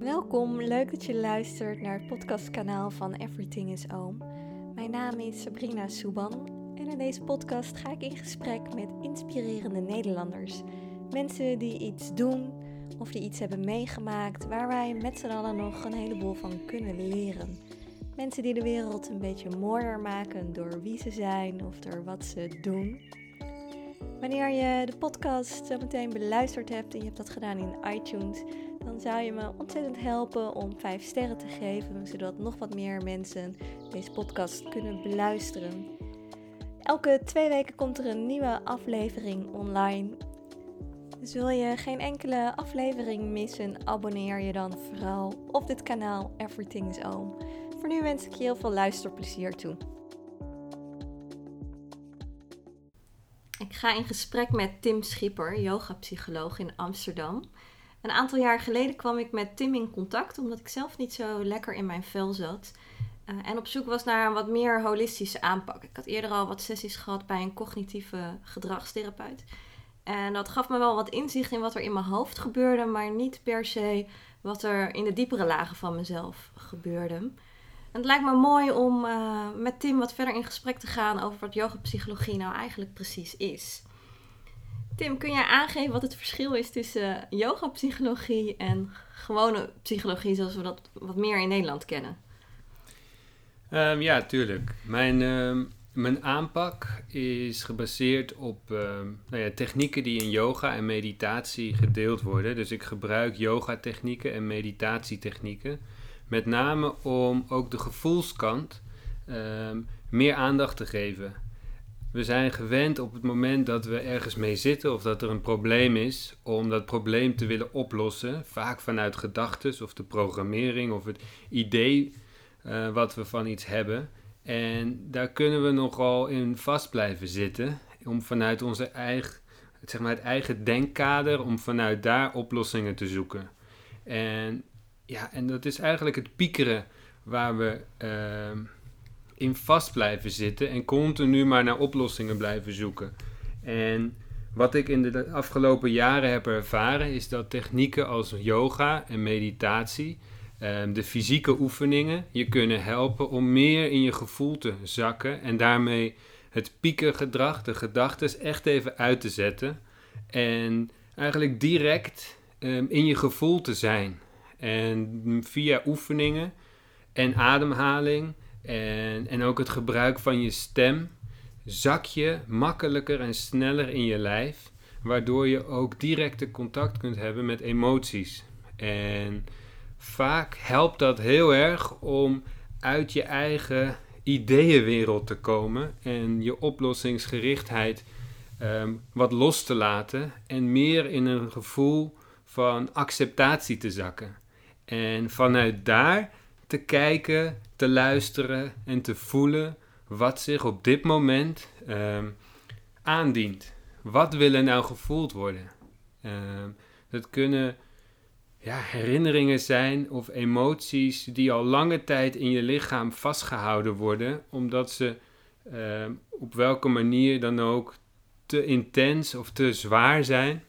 Welkom, leuk dat je luistert naar het podcastkanaal van Everything is Oom. Mijn naam is Sabrina Souban en in deze podcast ga ik in gesprek met inspirerende Nederlanders. Mensen die iets doen of die iets hebben meegemaakt waar wij met z'n allen nog een heleboel van kunnen leren. Mensen die de wereld een beetje mooier maken door wie ze zijn of door wat ze doen. Wanneer je de podcast zo meteen beluisterd hebt en je hebt dat gedaan in iTunes, dan zou je me ontzettend helpen om 5 sterren te geven, zodat nog wat meer mensen deze podcast kunnen beluisteren. Elke twee weken komt er een nieuwe aflevering online. Dus wil je geen enkele aflevering missen, abonneer je dan vooral op dit kanaal Everything is Oom. Voor nu wens ik je heel veel luisterplezier toe. Ik ga in gesprek met Tim Schipper, yogapsycholoog in Amsterdam. Een aantal jaar geleden kwam ik met Tim in contact omdat ik zelf niet zo lekker in mijn vel zat. Uh, en op zoek was naar een wat meer holistische aanpak. Ik had eerder al wat sessies gehad bij een cognitieve gedragstherapeut. En dat gaf me wel wat inzicht in wat er in mijn hoofd gebeurde, maar niet per se wat er in de diepere lagen van mezelf gebeurde. En het lijkt me mooi om uh, met Tim wat verder in gesprek te gaan over wat yogapsychologie nou eigenlijk precies is. Tim, kun jij aangeven wat het verschil is tussen yoga-psychologie en gewone psychologie zoals we dat wat meer in Nederland kennen? Um, ja, tuurlijk. Mijn, uh, mijn aanpak is gebaseerd op uh, nou ja, technieken die in yoga en meditatie gedeeld worden. Dus ik gebruik yoga-technieken en meditatietechnieken. Met name om ook de gevoelskant ehm, meer aandacht te geven. We zijn gewend op het moment dat we ergens mee zitten of dat er een probleem is, om dat probleem te willen oplossen. Vaak vanuit gedachten of de programmering of het idee uh, wat we van iets hebben. En daar kunnen we nogal in vast blijven zitten. Om vanuit onze eigen, zeg maar het eigen denkkader, om vanuit daar oplossingen te zoeken. En ja, en dat is eigenlijk het piekeren waar we. Uh, in vast blijven zitten en continu maar naar oplossingen blijven zoeken. En wat ik in de afgelopen jaren heb ervaren is dat technieken als yoga en meditatie, ehm, de fysieke oefeningen, je kunnen helpen om meer in je gevoel te zakken en daarmee het piekengedrag, de gedachten, echt even uit te zetten. En eigenlijk direct ehm, in je gevoel te zijn. En via oefeningen en ademhaling en, en ook het gebruik van je stem zak je makkelijker en sneller in je lijf, waardoor je ook directe contact kunt hebben met emoties. En vaak helpt dat heel erg om uit je eigen ideeënwereld te komen en je oplossingsgerichtheid um, wat los te laten en meer in een gevoel van acceptatie te zakken. En vanuit daar te kijken, te luisteren en te voelen wat zich op dit moment um, aandient. Wat wil er nou gevoeld worden? Um, dat kunnen ja, herinneringen zijn of emoties die al lange tijd in je lichaam vastgehouden worden, omdat ze um, op welke manier dan ook te intens of te zwaar zijn.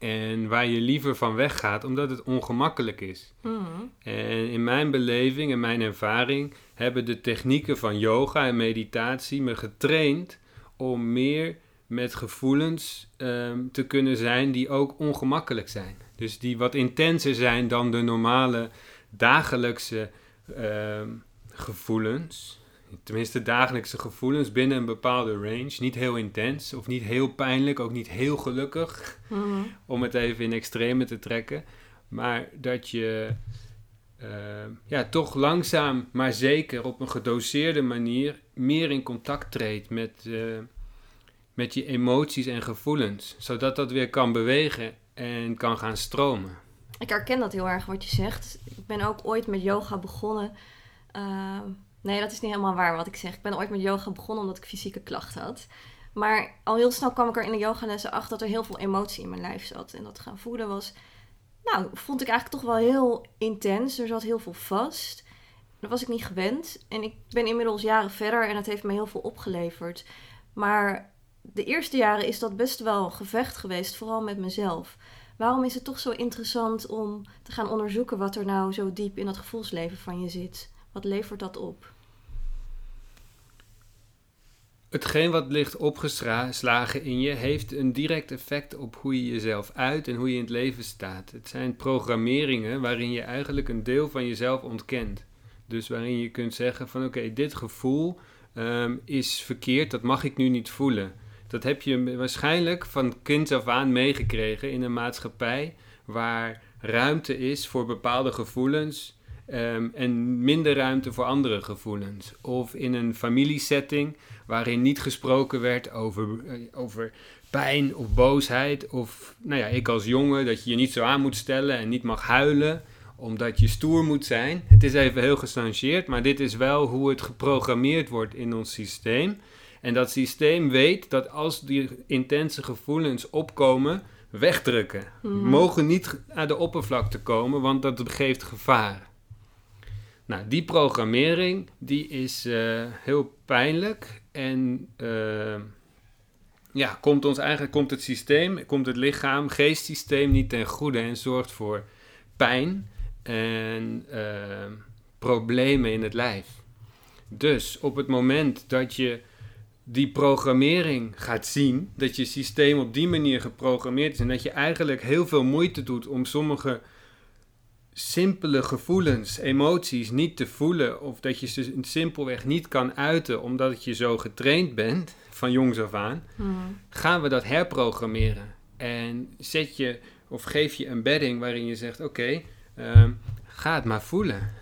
En waar je liever van weggaat omdat het ongemakkelijk is. Mm. En in mijn beleving en mijn ervaring hebben de technieken van yoga en meditatie me getraind om meer met gevoelens um, te kunnen zijn die ook ongemakkelijk zijn. Dus die wat intenser zijn dan de normale dagelijkse um, gevoelens tenminste dagelijkse gevoelens binnen een bepaalde range. Niet heel intens of niet heel pijnlijk, ook niet heel gelukkig. Mhm. Om het even in extreme te trekken. Maar dat je uh, ja, toch langzaam, maar zeker op een gedoseerde manier meer in contact treedt met, uh, met je emoties en gevoelens. Zodat dat weer kan bewegen en kan gaan stromen. Ik herken dat heel erg wat je zegt. Ik ben ook ooit met yoga begonnen. Uh Nee, dat is niet helemaal waar wat ik zeg. Ik ben ooit met yoga begonnen omdat ik fysieke klachten had. Maar al heel snel kwam ik er in de yogalessen achter dat er heel veel emotie in mijn lijf zat. En dat gaan voelen was, nou, vond ik eigenlijk toch wel heel intens. Er zat heel veel vast. Dat was ik niet gewend. En ik ben inmiddels jaren verder en het heeft me heel veel opgeleverd. Maar de eerste jaren is dat best wel gevecht geweest, vooral met mezelf. Waarom is het toch zo interessant om te gaan onderzoeken wat er nou zo diep in dat gevoelsleven van je zit? Wat levert dat op? Hetgeen wat ligt opgeslagen in je heeft een direct effect op hoe je jezelf uit en hoe je in het leven staat. Het zijn programmeringen waarin je eigenlijk een deel van jezelf ontkent. Dus waarin je kunt zeggen van oké, dit gevoel ehm, is verkeerd, dat mag ik nu niet voelen. Dat heb je waarschijnlijk van kind af aan meegekregen in een maatschappij waar ruimte is voor bepaalde gevoelens ehm, en minder ruimte voor andere gevoelens. Of in een familiesetting waarin niet gesproken werd over, eh, over pijn of boosheid. Of nou ja, ik als jongen dat je je niet zo aan moet stellen en niet mag huilen omdat je stoer moet zijn. Het is even heel gechangeerd, maar dit is wel hoe het geprogrammeerd wordt in ons systeem. En dat systeem weet dat als die intense gevoelens opkomen, wegdrukken. Mhm. Mogen niet aan de oppervlakte komen, want dat geeft gevaar. Nou, die programmering die is uh, heel pijnlijk en uh, ja, komt ons eigenlijk komt het systeem, komt het lichaam, geestsysteem niet ten goede en zorgt voor pijn en uh, problemen in het lijf. Dus op het moment dat je die programmering gaat zien, dat je systeem op die manier geprogrammeerd is en dat je eigenlijk heel veel moeite doet om sommige simpele gevoelens, emoties niet te voelen of dat je ze simpelweg niet kan uiten omdat je zo getraind bent van jongs af aan, hmm. gaan we dat herprogrammeren. En zet je of geef je een bedding waarin je zegt: Oké, ehm, ga het maar voelen.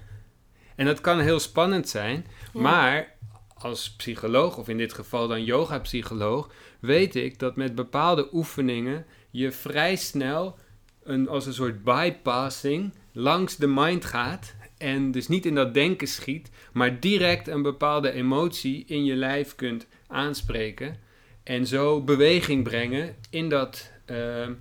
En dat kan heel spannend zijn, maar als psycholoog, of in dit geval dan yoga-psycholoog, weet ik dat met bepaalde oefeningen je vrij snel een, als een soort bypassing langs de mind gaat. En dus niet in dat denken schiet, maar direct een bepaalde emotie in je lijf kunt aanspreken. En zo beweging brengen in dat, ehm,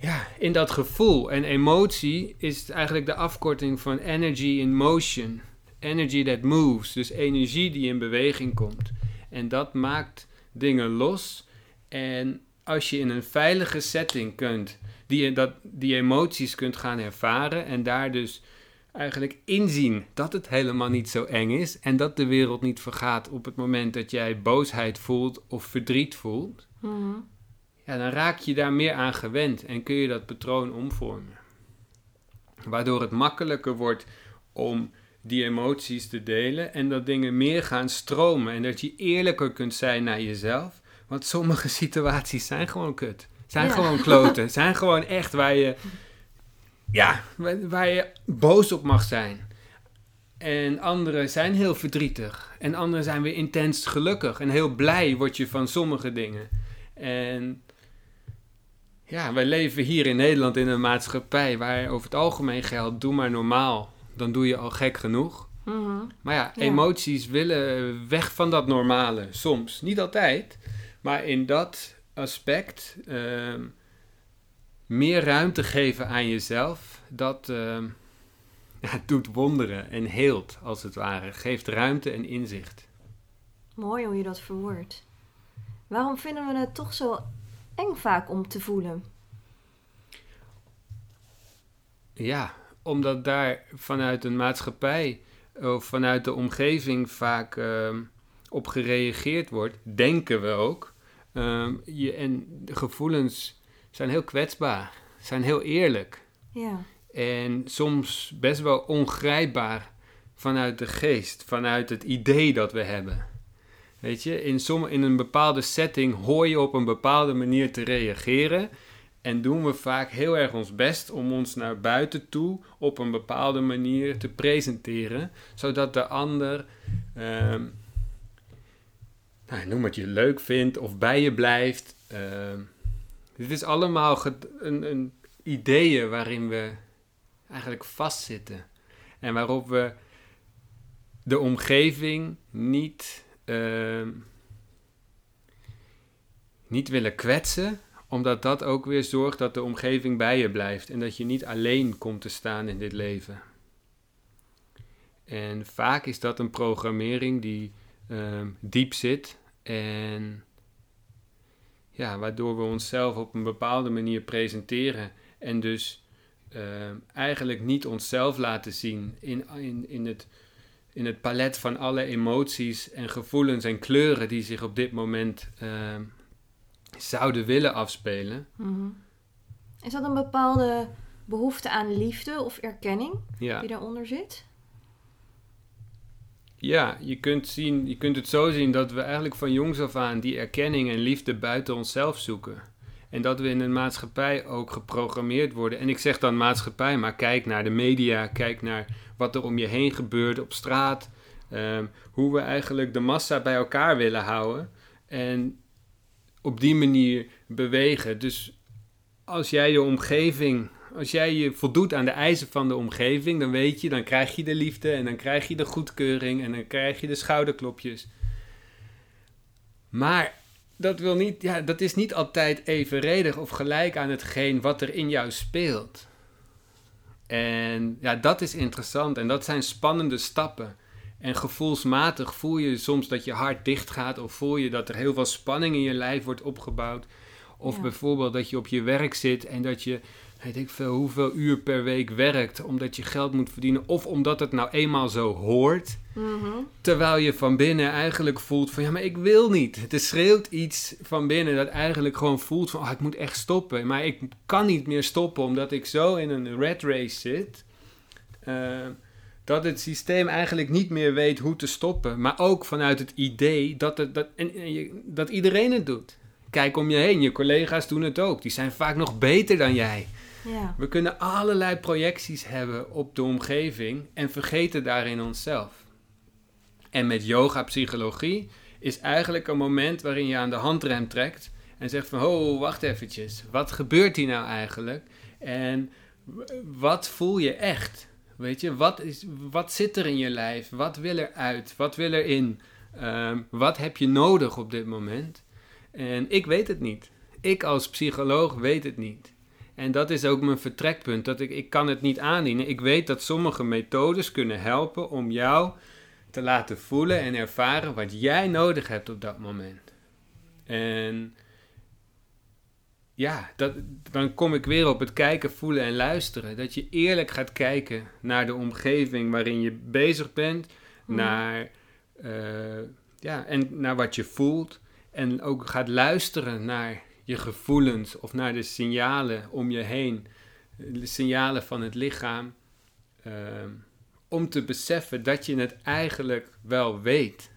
ja, in dat gevoel. En emotie is eigenlijk de afkorting van energy in motion energy that moves, dus energie die in beweging komt. En dat maakt dingen los. En als je in een veilige setting kunt, die, dat, die emoties kunt gaan ervaren en daar dus eigenlijk inzien dat het helemaal niet zo eng is en dat de wereld niet vergaat op het moment dat jij boosheid voelt of verdriet voelt, mhm. ja, dan raak je daar meer aan gewend en kun je dat patroon omvormen. Waardoor het makkelijker wordt om die emoties te delen en dat dingen meer gaan stromen en dat je eerlijker kunt zijn naar jezelf. Want sommige situaties zijn gewoon kut. Zijn gewoon kloten. zijn gewoon echt waar je, ja, waar je boos op mag zijn. En andere zijn heel verdrietig. En andere zijn weer intens gelukkig. En heel blij word je van sommige dingen. En ja, wij leven hier in Nederland in een maatschappij waar over het algemeen geldt: doe maar normaal dan doe je al gek genoeg. Mhm. Maar ja, emoties willen weg van dat normale. Soms, niet altijd. Maar in dat aspect ehm, meer ruimte geven aan jezelf, dat uh, ja, doet wonderen en heelt, als het ware. Geeft ruimte en inzicht. Mooi hoe je dat verwoordt. Waarom vinden we het toch zo eng vaak om te voelen? Ja, omdat daar vanuit een maatschappij of vanuit de omgeving vaak ehm, op gereageerd wordt, denken we ook. Ehm, je, en de gevoelens zijn heel kwetsbaar, zijn heel eerlijk. Ja. En soms best wel ongrijpbaar vanuit de geest, vanuit het idee dat we hebben. Weet je, in, som, in een bepaalde setting hoor je op een bepaalde manier te reageren. En doen we vaak heel erg ons best om ons naar buiten toe op een bepaalde manier te presenteren, zodat de ander, uh, nou, noem het je leuk vindt of bij je blijft. Uh, dit is allemaal een, een ideeën waarin we eigenlijk vastzitten en waarop we de omgeving niet, ehm, niet willen kwetsen, omdat dat ook weer zorgt dat de omgeving bij je blijft en dat je niet alleen komt te staan in dit leven. En vaak is dat een programmering die uh, diep zit en ja, waardoor we onszelf op een bepaalde manier presenteren en dus uh, eigenlijk niet onszelf laten zien in, in, in, het, in het palet van alle emoties en gevoelens en kleuren die zich op dit moment uh, zouden willen afspelen. Mm Is dat een bepaalde behoefte aan liefde of erkenning ja. die daaronder zit? Ja, je kunt, zien, je kunt het zo zien dat we eigenlijk van jongs af aan die erkenning en liefde buiten onszelf zoeken. En dat we in een maatschappij ook geprogrammeerd worden. En ik zeg dan maatschappij, maar kijk naar de media, kijk naar wat er om je heen gebeurt op straat. Ehm, hoe we eigenlijk de massa bij elkaar willen houden. En op die manier bewegen. Dus als jij je omgeving als jij je voldoet aan de eisen van de omgeving, dan weet je, dan krijg je de liefde en dan krijg je de goedkeuring en dan krijg je de schouderklopjes. Maar dat, wil niet, ja, dat is niet altijd evenredig of gelijk aan hetgeen wat er in jou speelt. En ja, dat is interessant en dat zijn spannende stappen. En gevoelsmatig voel je soms dat je hart dicht gaat of voel je dat er heel veel spanning in je lijf wordt opgebouwd. Of bijvoorbeeld dat je op je werk zit en dat je weet ik veel, hoeveel uur per week werkt omdat je geld moet verdienen. Of omdat het nou eenmaal zo hoort. Mhm. Terwijl je van binnen eigenlijk voelt van ja, maar ik wil niet. Het schreeuwt iets van binnen dat eigenlijk gewoon voelt van oh, ik moet echt stoppen. Maar ik kan niet meer stoppen omdat ik zo in een red race zit. Uh, dat het systeem eigenlijk niet meer weet hoe te stoppen. Maar ook vanuit het idee dat, het, dat, en, en dat iedereen het doet. Kijk om je heen, je collega's doen het ook. Die zijn vaak nog beter dan jij. Ja. We kunnen allerlei projecties hebben op de omgeving en vergeten daarin onszelf. En met yoga psychologie is eigenlijk een moment waarin je aan de handrem trekt en zegt van, oh, wacht eventjes, wat gebeurt hier nou eigenlijk? En wat voel je echt? Weet je, wat, is, wat zit er in je lijf? Wat wil er uit? Wat wil er in? Ehm, wat heb je nodig op dit moment? En ik weet het niet. Ik als psycholoog weet het niet. En dat is ook mijn vertrekpunt. Dat ik, ik kan het niet aandienen. Ik weet dat sommige methodes kunnen helpen om jou te laten voelen en ervaren wat jij nodig hebt op dat moment. En ja, dat, dan kom ik weer op het kijken, voelen en luisteren. Dat je eerlijk gaat kijken naar de omgeving waarin je bezig bent, mhm. naar, uh, ja, en naar wat je voelt. En ook gaat luisteren naar je gevoelens of naar de signalen om je heen, de signalen van het lichaam, ehm, om te beseffen dat je het eigenlijk wel weet.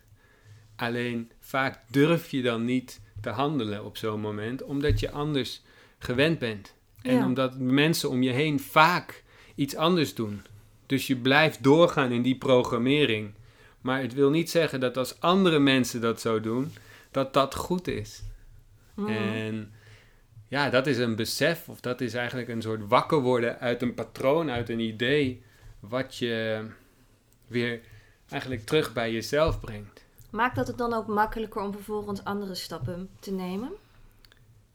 Alleen vaak durf je dan niet te handelen op zo'n moment, omdat je anders gewend bent. En omdat mensen om je heen vaak iets anders doen. Dus je blijft doorgaan in die programmering. Maar het wil niet zeggen dat als andere mensen dat zo doen, dat dat goed is. Mm. En ja, dat is een besef, of dat is eigenlijk een soort wakker worden uit een patroon, uit een idee, wat je weer eigenlijk terug bij jezelf brengt. Maakt dat het dan ook makkelijker om vervolgens andere stappen te nemen?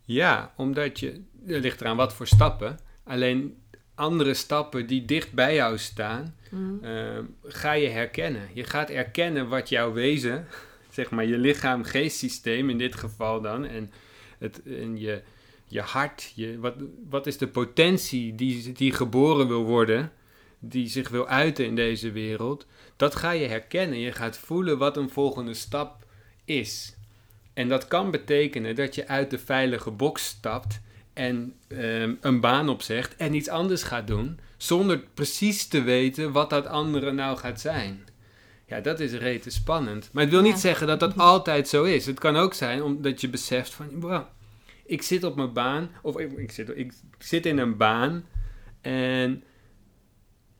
Ja, omdat je, er ligt eraan wat voor stappen. Alleen andere stappen die dicht bij jou staan, mm. uh, ga je herkennen. Je gaat erkennen wat jouw wezen, zeg maar je lichaam-geestsysteem in dit geval dan, en, het, en je, je hart, je, wat, wat is de potentie die, die geboren wil worden, die zich wil uiten in deze wereld, dat ga je herkennen. Je gaat voelen wat een volgende stap is. En dat kan betekenen dat je uit de veilige box stapt en ehm, een baan opzegt en iets anders gaat doen, zonder precies te weten wat dat andere nou gaat zijn. Ja, dat is rete spannend. Maar het wil niet zeggen dat dat altijd zo is. Het kan ook zijn omdat je beseft van, wow, ik zit op mijn baan, of ik, ik, zit, ik zit in een baan en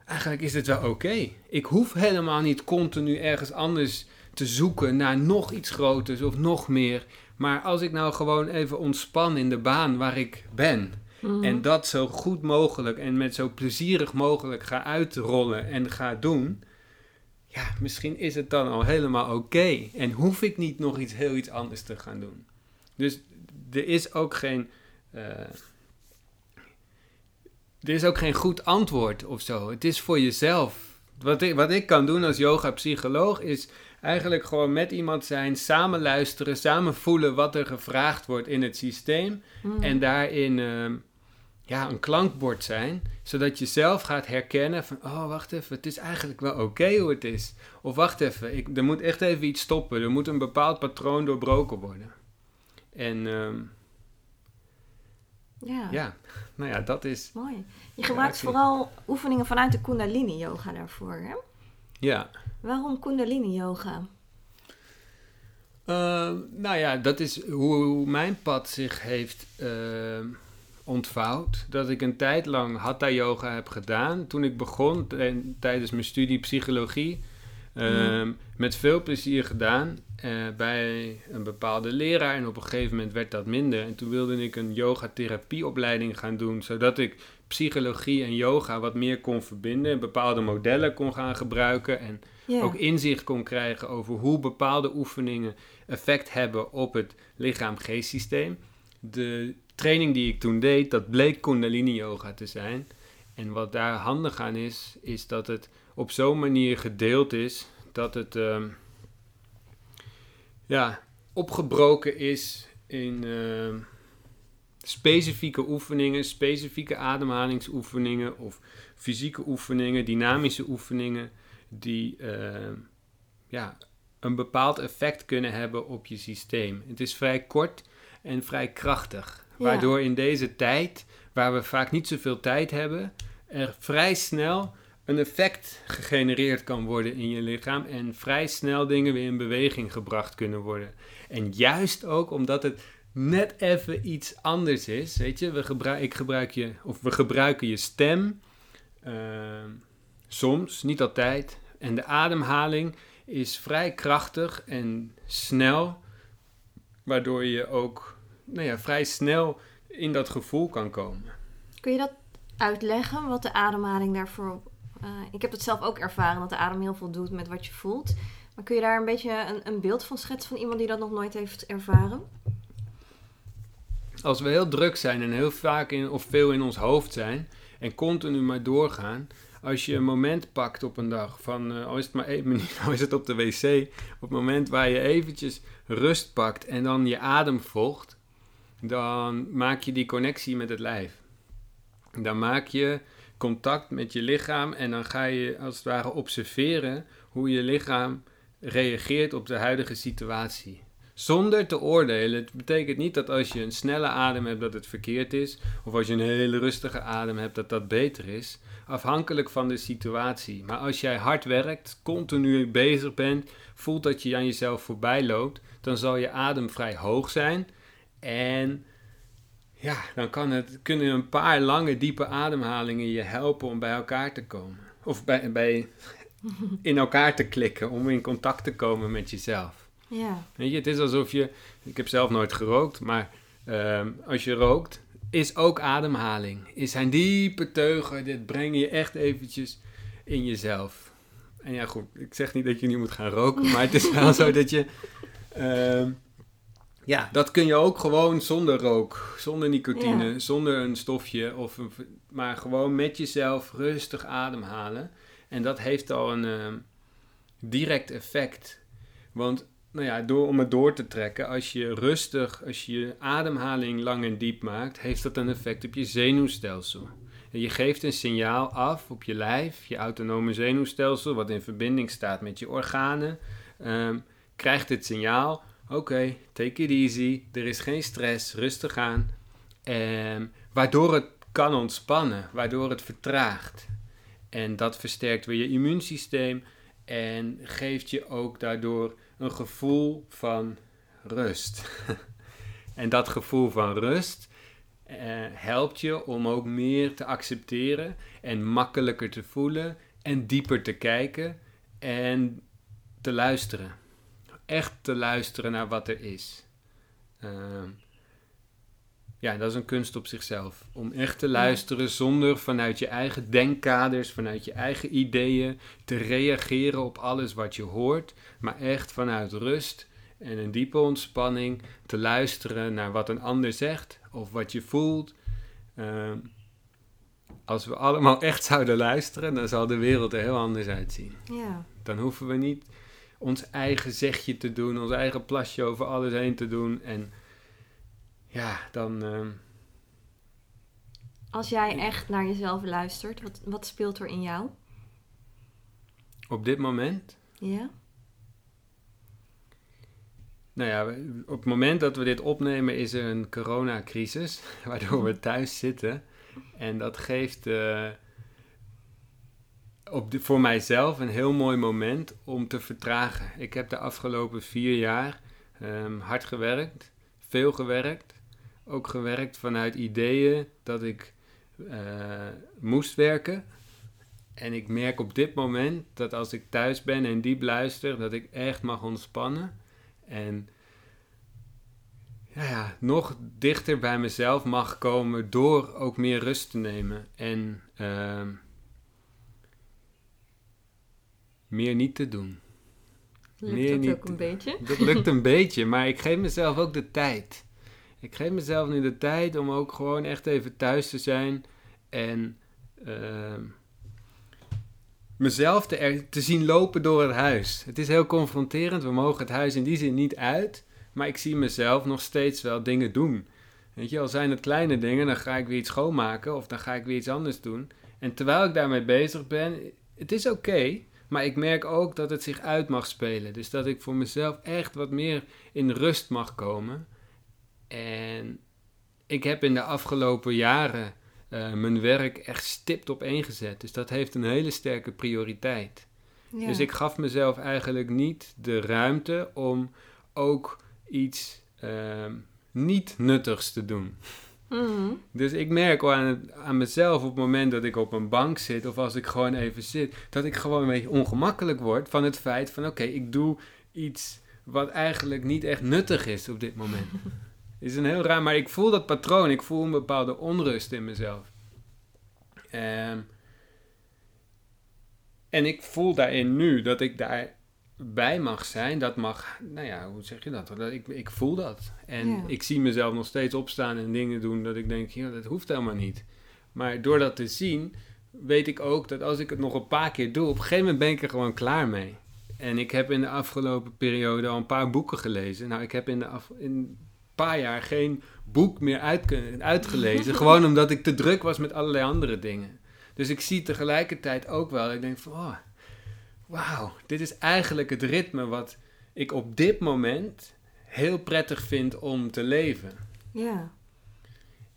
eigenlijk is het wel oké. Ik hoef helemaal niet continu ergens anders te zoeken naar nog iets groters of nog meer. Maar als ik nou gewoon even ontspan in de baan waar ik ben. Mhm. En dat zo goed mogelijk en met zo plezierig mogelijk ga uitrollen en ga doen. Ja, misschien is het dan al helemaal oké. En hoef ik niet nog iets heel iets anders te gaan doen. Dus er is ook geen. Uh, er is ook geen goed antwoord of zo. Het is voor jezelf. Wat ik, wat ik kan doen als yoga-psycholoog is eigenlijk gewoon met iemand zijn, samen luisteren, samen voelen wat er gevraagd wordt in het systeem. Mm. En daarin ehm, ja, een klankbord zijn, zodat je zelf gaat herkennen van, oh wacht even, het is eigenlijk wel oké hoe het is. Of wacht even, ik, er moet echt even iets stoppen, er moet een bepaald patroon doorbroken worden. En ehm, ja. ja, nou ja, dat is, mooi. Je gebruikt ik- vooral oefeningen vanuit de Kundalini Yoga daarvoor, hè? ja. Waarom Kundalini Yoga? Ehm, nou ja, dat is hoe mijn pad zich heeft ehm, ontvouwd. Dat ik een tijd lang hatha yoga heb gedaan. Toen ik begon en tijdens mijn studie psychologie. ehm, Met veel plezier gedaan eh, bij een bepaalde leraar. En op een gegeven moment werd dat minder. En toen wilde ik een yoga-therapieopleiding gaan doen. Zodat ik psychologie en yoga wat meer kon verbinden. En bepaalde modellen kon gaan gebruiken. En ook inzicht kon krijgen over hoe bepaalde oefeningen effect hebben op het lichaam-geestsysteem. De training die ik toen deed, dat bleek Kundalini Yoga te zijn. En wat daar handig aan is, is dat het op zo'n manier gedeeld is dat het ehm, ja, opgebroken is in ehm, specifieke oefeningen, specifieke ademhalingsoefeningen of fysieke oefeningen, dynamische oefeningen die eh, ja, een bepaald effect kunnen hebben op je systeem. Het is vrij kort en vrij krachtig. Waardoor in deze tijd, waar we vaak niet zoveel tijd hebben, er vrij snel een effect gegenereerd kan worden in je lichaam en vrij snel dingen weer in beweging gebracht kunnen worden. En juist ook omdat het net even iets anders is, weet je, we gebruik, ik gebruik je, of we gebruiken je stem, ehm, soms, niet altijd. En de ademhaling is vrij krachtig en snel, waardoor je ook nou ja, vrij snel in dat gevoel kan komen. Kun je dat uitleggen, wat de ademhaling daarvoor... eh, ik heb het zelf ook ervaren, dat de adem heel veel doet met wat je voelt. Maar kun je daar een beetje een, een beeld van schetsen van iemand die dat nog nooit heeft ervaren? Als we heel druk zijn en heel vaak in, of veel in ons hoofd zijn en continu maar doorgaan, als je een moment pakt op een dag van, eh, al is het maar één minuut, al is het op de wc, op het moment waar je eventjes rust pakt en dan je adem volgt, dan maak je die connectie met het lijf. Dan maak je contact met je lichaam en dan ga je als het ware observeren hoe je lichaam reageert op de huidige situatie. Zonder te oordelen. Het betekent niet dat als je een snelle adem hebt dat het verkeerd is. Of als je een hele rustige adem hebt dat dat beter is. Afhankelijk van de situatie. Maar als jij hard werkt, continu bezig bent, voelt dat je aan jezelf voorbij loopt, dan zal je adem vrij hoog zijn. En ja, dan kan het, kunnen een paar lange, diepe ademhalingen je helpen om bij elkaar te komen. Of bij, bij in elkaar te klikken, om in contact te komen met jezelf. Ja. Weet je, het is alsof je, ik heb zelf nooit gerookt, maar ehm, als je rookt, is ook ademhaling. Is zijn diepe teugen, dit breng je echt eventjes in jezelf. En ja, goed, ik zeg niet dat je niet moet gaan roken, maar het is wel zo dat je, ehm, ja, dat kun je ook gewoon zonder rook, zonder nicotine, Ja. zonder een stofje, of een, maar gewoon met jezelf rustig ademhalen. En dat heeft al een ehm, direct effect. Want nou ja, door, om het door te trekken, als je rustig, als je je ademhaling lang en diep maakt, heeft dat een effect op je zenuwstelsel. En je geeft een signaal af op je lijf, je autonome zenuwstelsel, wat in verbinding staat met je organen, ehm, krijgt het signaal, oké, take it easy, er is geen stress, rustig aan. Ehm, waardoor het kan ontspannen, waardoor het vertraagt. En dat versterkt weer je immuunsysteem en geeft je ook daardoor een gevoel van rust. en dat gevoel van rust eh, helpt je om ook meer te accepteren en makkelijker te voelen en dieper te kijken en te luisteren. Echt te luisteren naar wat er is. Ehm, ja, dat is een kunst op zichzelf. Om echt te luisteren zonder vanuit je eigen denkkaders, vanuit je eigen ideeën te reageren op alles wat je hoort, maar echt vanuit rust en een diepe ontspanning te luisteren naar wat een ander zegt of wat je voelt. Ehm, als we allemaal echt zouden luisteren, dan zal de wereld er heel anders uitzien. Ja. Dan hoeven we niet ons eigen zegje te doen, ons eigen plasje over alles heen te doen. En ja, dan. ehm, Als jij echt naar jezelf luistert, wat, wat speelt er in jou? op dit moment. Ja? Nou ja, op het moment dat we dit opnemen is er een coronacrisis, waardoor we thuis zitten. En dat geeft eh, op voor mijzelf een heel mooi moment om te vertragen. Ik heb de afgelopen vier jaar ehm, hard gewerkt, veel gewerkt. Ook gewerkt vanuit ideeën dat ik eh, moest werken. En ik merk op dit moment dat als ik thuis ben en diep luister, dat ik echt mag ontspannen. En ja, ja, nog dichter bij mezelf mag komen door ook meer rust te nemen. En ehm, meer niet te doen. Lukt dat niet. ook een beetje? Dat lukt een beetje, maar ik geef mezelf ook de tijd. Ik geef mezelf nu de tijd om ook gewoon echt even thuis te zijn en ehm, mezelf te, er- te zien lopen door het huis. Het is heel confronterend, we mogen het huis in die zin niet uit, maar ik zie mezelf nog steeds wel dingen doen. Weet je, al zijn het kleine dingen, dan ga ik weer iets schoonmaken of dan ga ik weer iets anders doen. En terwijl ik daarmee bezig ben, het is oké, maar ik merk ook dat het zich uit mag spelen. Dus dat ik voor mezelf echt wat meer in rust mag komen. En ik heb in de afgelopen jaren eh, mijn werk echt stipt op één gezet. Dus dat heeft een hele sterke prioriteit. Ja. Dus ik gaf mezelf eigenlijk niet de ruimte om ook iets ehm, niet nuttigs te doen. Mhm. Dus ik merk wel aan, het- aan mezelf op het moment dat ik op een bank zit of als ik gewoon even zit, dat ik gewoon een beetje ongemakkelijk word van het feit van oké, ik doe iets wat eigenlijk niet echt nuttig is op dit moment. is een heel raar, maar ik voel dat patroon, ik voel een bepaalde onrust in mezelf. Ehm, en ik voel daarin nu dat ik daarbij mag zijn, dat mag, nou ja, hoe zeg je dat? Dat ik, ik voel dat. En Ja. ik zie mezelf nog steeds opstaan en dingen doen dat ik denk, ja, dat hoeft helemaal niet. Maar door dat te zien, weet ik ook dat als ik het nog een paar keer doe, op een gegeven moment ben ik er gewoon klaar mee. En ik heb in de afgelopen periode al een paar boeken gelezen. Nou, ik heb in, de af, in een paar jaar geen boek meer uit, uitgelezen. gewoon omdat ik te druk was met allerlei andere dingen. Dus ik zie tegelijkertijd ook wel, ik denk van, oh, wauw, dit is eigenlijk het ritme wat ik op dit moment heel prettig vind om te leven. ja.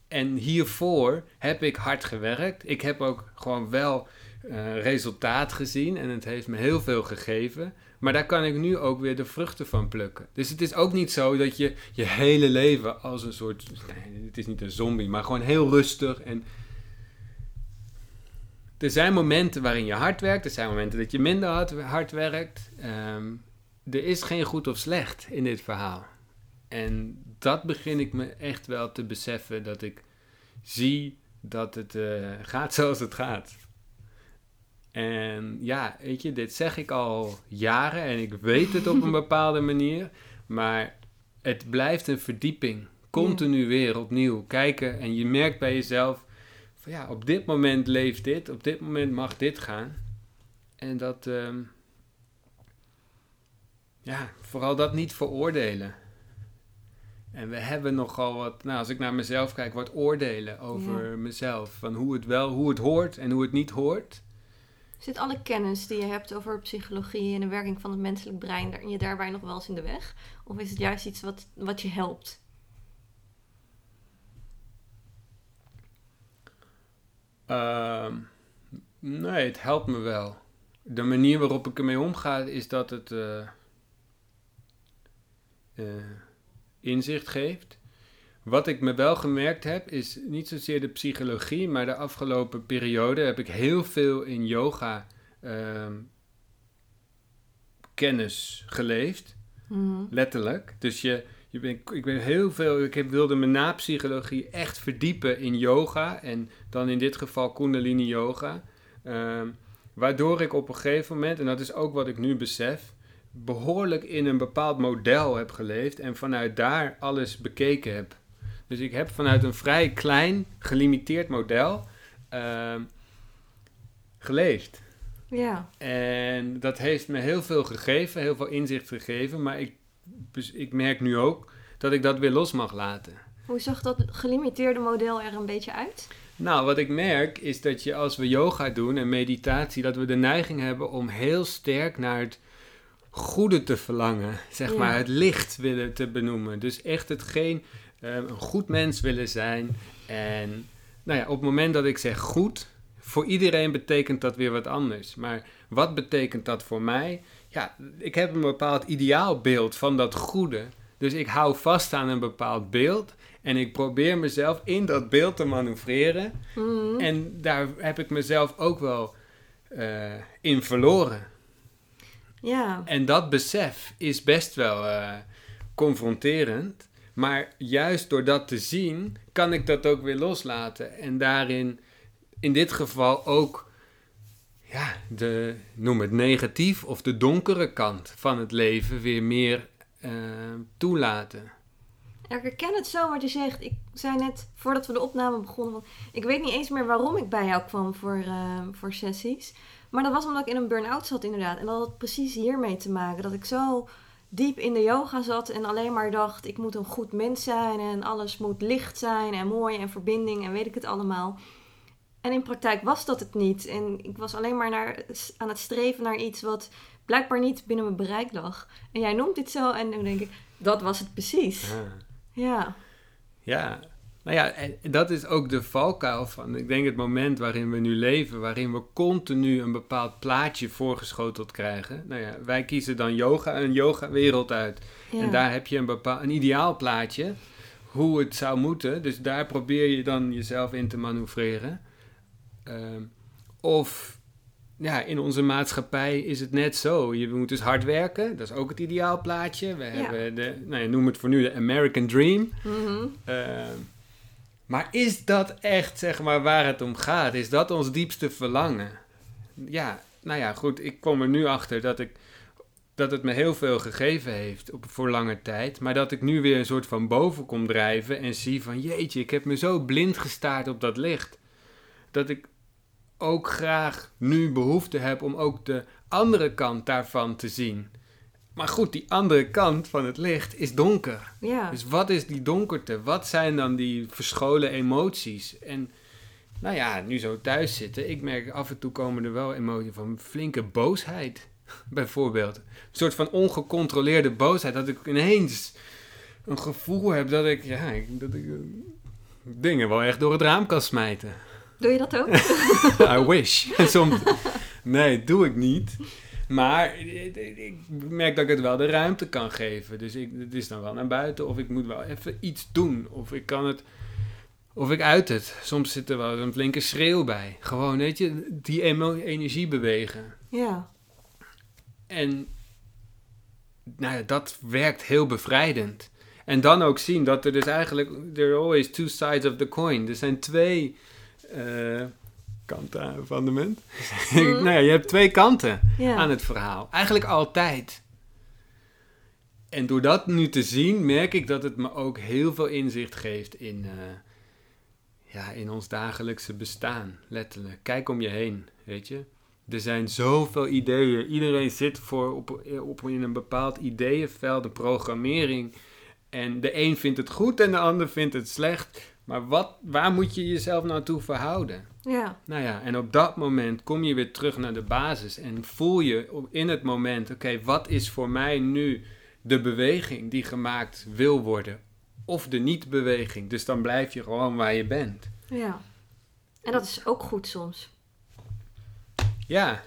En hiervoor heb ik hard gewerkt. Ik heb ook gewoon wel eh, resultaat gezien en het heeft me heel veel gegeven. Maar daar kan ik nu ook weer de vruchten van plukken. Dus het is ook niet zo dat je je hele leven als een soort. Nee, het is niet een zombie, maar gewoon heel rustig. En er zijn momenten waarin je hard werkt, er zijn momenten dat je minder hard, hard werkt. Ehm, er is geen goed of slecht in dit verhaal. En dat begin ik me echt wel te beseffen dat ik zie dat het eh, gaat zoals het gaat. En ja, weet je, dit zeg ik al jaren en ik weet het op een bepaalde manier, maar het blijft een verdieping. Continu weer opnieuw kijken en je merkt bij jezelf van ja, op dit moment leeft dit, op dit moment mag dit gaan. En dat, ehm, ja, vooral dat niet veroordelen. En we hebben nogal wat, nou als ik naar mezelf kijk, wat oordelen over Ja. mezelf. Van hoe het wel, hoe het hoort en hoe het niet hoort. Zit alle kennis die je hebt over psychologie en de werking van het menselijk brein daar- je daarbij nog wel eens in de weg? Of is het juist iets wat, wat je helpt? Ehm, nee, het helpt me wel. De manier waarop ik ermee omga is dat het eh, eh, inzicht geeft. Wat ik me wel gemerkt heb, is niet zozeer de psychologie, maar de afgelopen periode heb ik heel veel in yoga ehm, kennis geleefd. Mhm. Letterlijk. Dus je, je ben, ik ben heel veel, ik heb, wilde me na psychologie echt verdiepen in yoga. En dan in dit geval Kundalini yoga. Ehm, waardoor ik op een gegeven moment, en dat is ook wat ik nu besef, behoorlijk in een bepaald model heb geleefd. En vanuit daar alles bekeken heb. Dus ik heb vanuit een vrij klein, gelimiteerd model ehm, geleefd. Ja. En dat heeft me heel veel gegeven, heel veel inzicht gegeven. Maar ik, ik merk nu ook dat ik dat weer los mag laten. Hoe zag dat gelimiteerde model er een beetje uit? Nou, wat ik merk is dat je als we yoga doen en meditatie, dat we de neiging hebben om heel sterk naar het goede te verlangen. Zeg Ja. maar het licht willen te benoemen. Dus echt hetgeen, eh, een goed mens willen zijn. En nou ja, op het moment dat ik zeg goed, voor iedereen betekent dat weer wat anders. Maar wat betekent dat voor mij? Ja, ik heb een bepaald ideaalbeeld van dat goede. Dus ik hou vast aan een bepaald beeld. En ik probeer mezelf in dat beeld te manoeuvreren. Mhm. En daar heb ik mezelf ook wel eh, in verloren. Ja. En dat besef is best wel eh, confronterend. Maar juist door dat te zien, kan ik dat ook weer loslaten. En daarin, in dit geval ook, ja, de, noem het negatief of de donkere kant van het leven weer meer eh, toelaten. Ik herken het zo wat je zegt. Ik zei net, voordat we de opname begonnen, ik weet niet eens meer waarom ik bij jou kwam voor, eh, voor sessies. Maar dat was omdat ik in een burn-out zat inderdaad. En dat had precies hiermee te maken. Dat ik zo diep in de yoga zat en alleen maar dacht, ik moet een goed mens zijn. En alles moet licht zijn en mooi en verbinding en weet ik het allemaal. En in praktijk was dat het niet. En ik was alleen maar naar, aan het streven naar iets wat blijkbaar niet binnen mijn bereik lag. En jij noemt dit zo en dan denk ik, dat was het precies. Ah. Ja. Ja, nou ja, en dat is ook de valkuil van, ik denk het moment waarin we nu leven, waarin we continu een bepaald plaatje voorgeschoteld krijgen. Nou ja, wij kiezen dan yoga, een yoga-wereld uit. ja. En daar heb je een, bepaald, een ideaal plaatje, hoe het zou moeten. Dus daar probeer je dan jezelf in te manoeuvreren. Ehm, of ja, in onze maatschappij is het net zo. Je moet dus hard werken, dat is ook het ideaal plaatje. We hebben de, nou noem het voor nu de American Dream. Mhm. Ehm, maar is dat echt, zeg maar, waar het om gaat? Is dat ons diepste verlangen? Ja, nou ja, goed. Ik kom er nu achter dat, ik, dat het me heel veel gegeven heeft op, voor lange tijd. Maar dat ik nu weer een soort van boven kom drijven en zie van... Jeetje, ik heb me zo blind gestaard op dat licht. Dat ik ook graag nu behoefte heb om ook de andere kant daarvan te zien. Maar goed, die andere kant van het licht is donker. Ja. Dus wat is die donkerte? Wat zijn dan die verscholen emoties? En nou ja, nu zo thuis zitten, ik merk af en toe komen er wel emoties van flinke boosheid, bijvoorbeeld. Een soort van ongecontroleerde boosheid, dat ik ineens een gevoel heb dat ik, ja, dat ik eh, dingen wel echt door het raam kan smijten. Doe je dat ook? I wish. Soms, nee, doe ik niet. Maar ik merk dat ik het wel de ruimte kan geven. Dus ik, het is dan wel naar buiten. Of ik moet wel even iets doen. Of ik kan het... Of ik uit het. Soms zit er wel een flinke schreeuw bij. Gewoon, weet je, die energie bewegen. ja. En nou ja, dat werkt heel bevrijdend. En dan ook zien dat er dus eigenlijk... There are always two sides of the coin. Er zijn twee eh, kanten van de munt. Mhm. nou ja, je hebt twee kanten aan het verhaal. Eigenlijk altijd. En door dat nu te zien, merk ik dat het me ook heel veel inzicht geeft in, eh, ja, in ons dagelijkse bestaan. Letterlijk. Kijk om je heen, weet je. Er zijn zoveel ideeën. Iedereen zit voor op, op in een bepaald ideeënveld, een programmering. En de een vindt het goed en de ander vindt het slecht. Maar wat, waar moet je jezelf naartoe verhouden? Ja. Nou ja, en op dat moment kom je weer terug naar de basis en voel je in het moment, oké, wat is voor mij nu de beweging die gemaakt wil worden? Of de niet-beweging. Dus dan blijf je gewoon waar je bent. Ja. En dat is ook goed soms. Ja.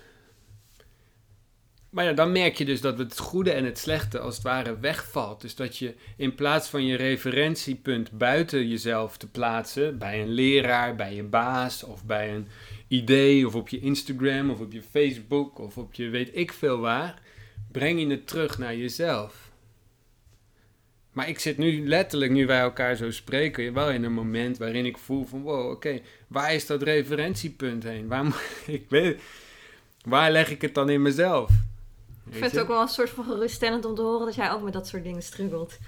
Maar ja, dan merk je dus dat het goede en het slechte als het ware wegvalt. Dus dat je in plaats van je referentiepunt buiten jezelf te plaatsen, bij een leraar, bij je baas of bij een idee of op je Instagram of op je Facebook of op je weet ik veel waar, breng je het terug naar jezelf. Maar ik zit nu letterlijk, nu wij elkaar zo spreken, wel in een moment waarin ik voel van wow, oké, waar is dat referentiepunt heen? Waar, ik weet, waar leg ik het dan in mezelf? Ik vind het ook wel een soort van geruststellend om te horen dat jij ook met dat soort dingen struggelt.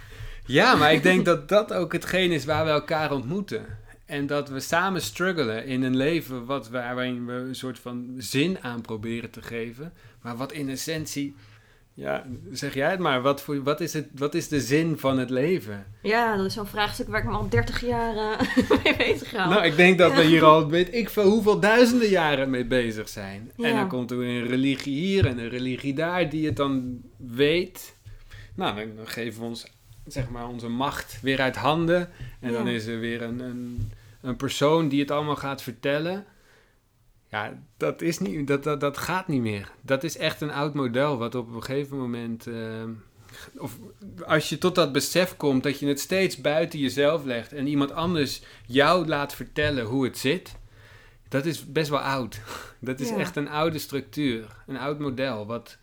Ja, maar ik denk dat dat ook hetgeen is waar we elkaar ontmoeten. En dat we samen struggelen in een leven wat, waarin we een soort van zin aan proberen te geven. Maar wat in essentie ja, zeg jij het maar. Wat, voor, wat, is het, wat is de zin van het leven? Ja, dat is zo'n vraagstuk waar ik me al 30 jaar uh, mee bezig ga. Nou, ik denk dat we hier al weet ik veel hoeveel duizenden jaren mee bezig zijn. En dan komt er een religie hier en een religie daar die het dan weet. Nou, dan geven we ons, zeg maar, onze macht weer uit handen. En dan is er weer een, een, een persoon die het allemaal gaat vertellen. Ja, dat, is niet, dat, dat, dat gaat niet meer. Dat is echt een oud model wat op een gegeven moment. Uh, of als je tot dat besef komt dat je het steeds buiten jezelf legt en iemand anders jou laat vertellen hoe het zit, dat is best wel oud. Dat is echt een oude structuur, een oud model, wat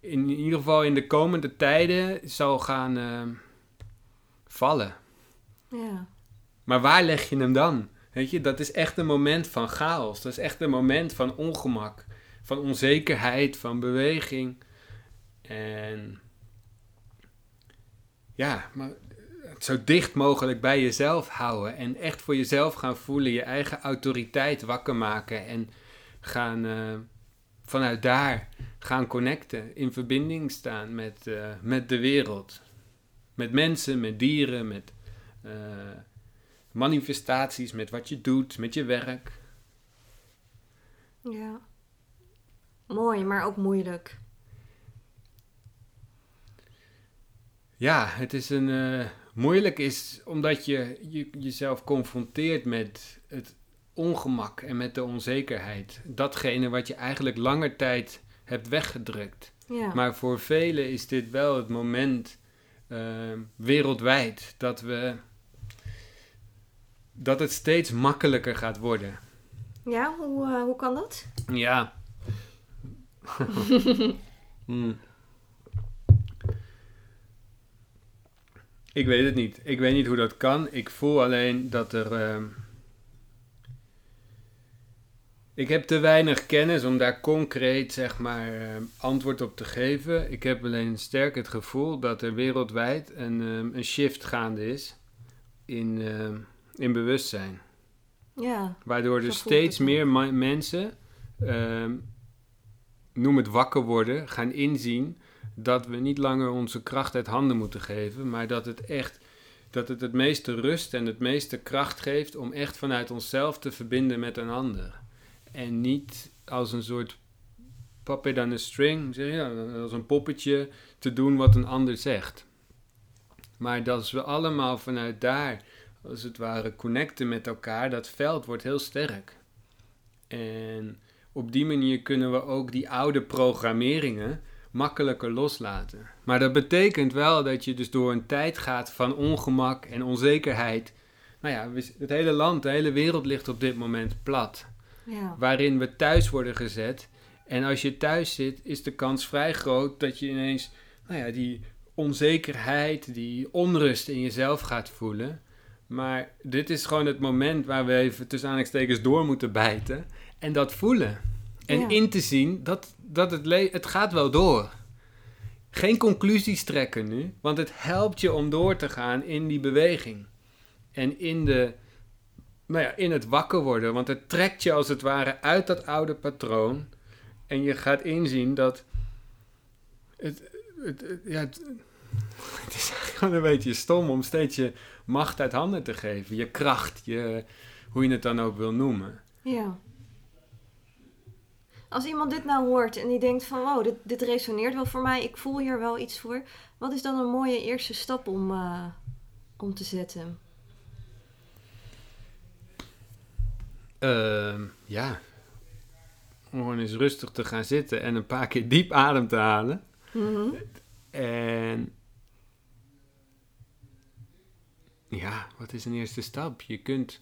in ieder geval in de komende tijden zal gaan uh, vallen. Ja. Maar waar leg je hem dan? Weet je, dat is echt een moment van chaos. Dat is echt een moment van ongemak, van onzekerheid, van beweging. En ja, maar zo dicht mogelijk bij jezelf houden en echt voor jezelf gaan voelen, je eigen autoriteit wakker maken en gaan uh, vanuit daar gaan connecten, in verbinding staan met, uh, met de wereld. Met mensen, met dieren, met uh, manifestaties, met wat je doet, met je werk. Ja. Mooi, maar ook moeilijk. Ja, het is een. Uh, moeilijk is omdat je, je jezelf confronteert met het ongemak en met de onzekerheid. Datgene wat je eigenlijk langer tijd hebt weggedrukt. Ja. Maar voor velen is dit wel het moment uh, wereldwijd dat we dat het steeds makkelijker gaat worden. Ja, hoe, uh, hoe kan dat? Ja. hmm. Ik weet het niet. Ik weet niet hoe dat kan. Ik voel alleen dat er. Uh... Ik heb te weinig kennis om daar concreet zeg maar uh, antwoord op te geven. Ik heb alleen sterk het gevoel dat er wereldwijd een, een shift gaande is in in bewustzijn. Ja. Waardoor er steeds meer mensen, uh, noem het wakker worden, gaan inzien dat we niet langer onze kracht uit handen moeten geven, maar dat het echt dat het het meeste rust en het meeste kracht geeft om echt vanuit onszelf te verbinden met een ander. En niet als een soort puppet aan een string, zeg je, als een poppetje te doen wat een ander zegt. Maar dat we allemaal vanuit daar als het ware connecten met elkaar, dat veld wordt heel sterk. En op die manier kunnen we ook die oude programmeringen makkelijker loslaten. Maar dat betekent wel dat je dus door een tijd gaat van ongemak en onzekerheid. Nou ja, het hele land, de hele wereld ligt op dit moment plat. Ja. Waarin we thuis worden gezet. En als je thuis zit, is de kans vrij groot dat je ineens nou ja, die onzekerheid, die onrust in jezelf gaat voelen. Maar dit is gewoon het moment waar we even tussen aanhalingstekens door moeten bijten. En dat voelen. En in te zien dat, dat het, het gaat wel door. Geen conclusies trekken nu, want het helpt je om door te gaan in die beweging. En in, de, nou ja, in het wakker worden, want het trekt je als het ware uit dat oude patroon. En je gaat inzien dat het, het, ja, het, het is eigenlijk een beetje stom om steeds je macht uit handen te geven. Je kracht, je, hoe je het dan ook wil noemen. Ja. Als iemand dit nou hoort en die denkt van wow, dit, dit resoneert wel voor mij, ik voel hier wel iets voor. Wat is dan een mooie eerste stap om, uh, om te zetten? Uh, ja, om gewoon eens rustig te gaan zitten en een paar keer diep adem te halen. Mm -hmm. En ja, wat is een eerste stap? Je kunt.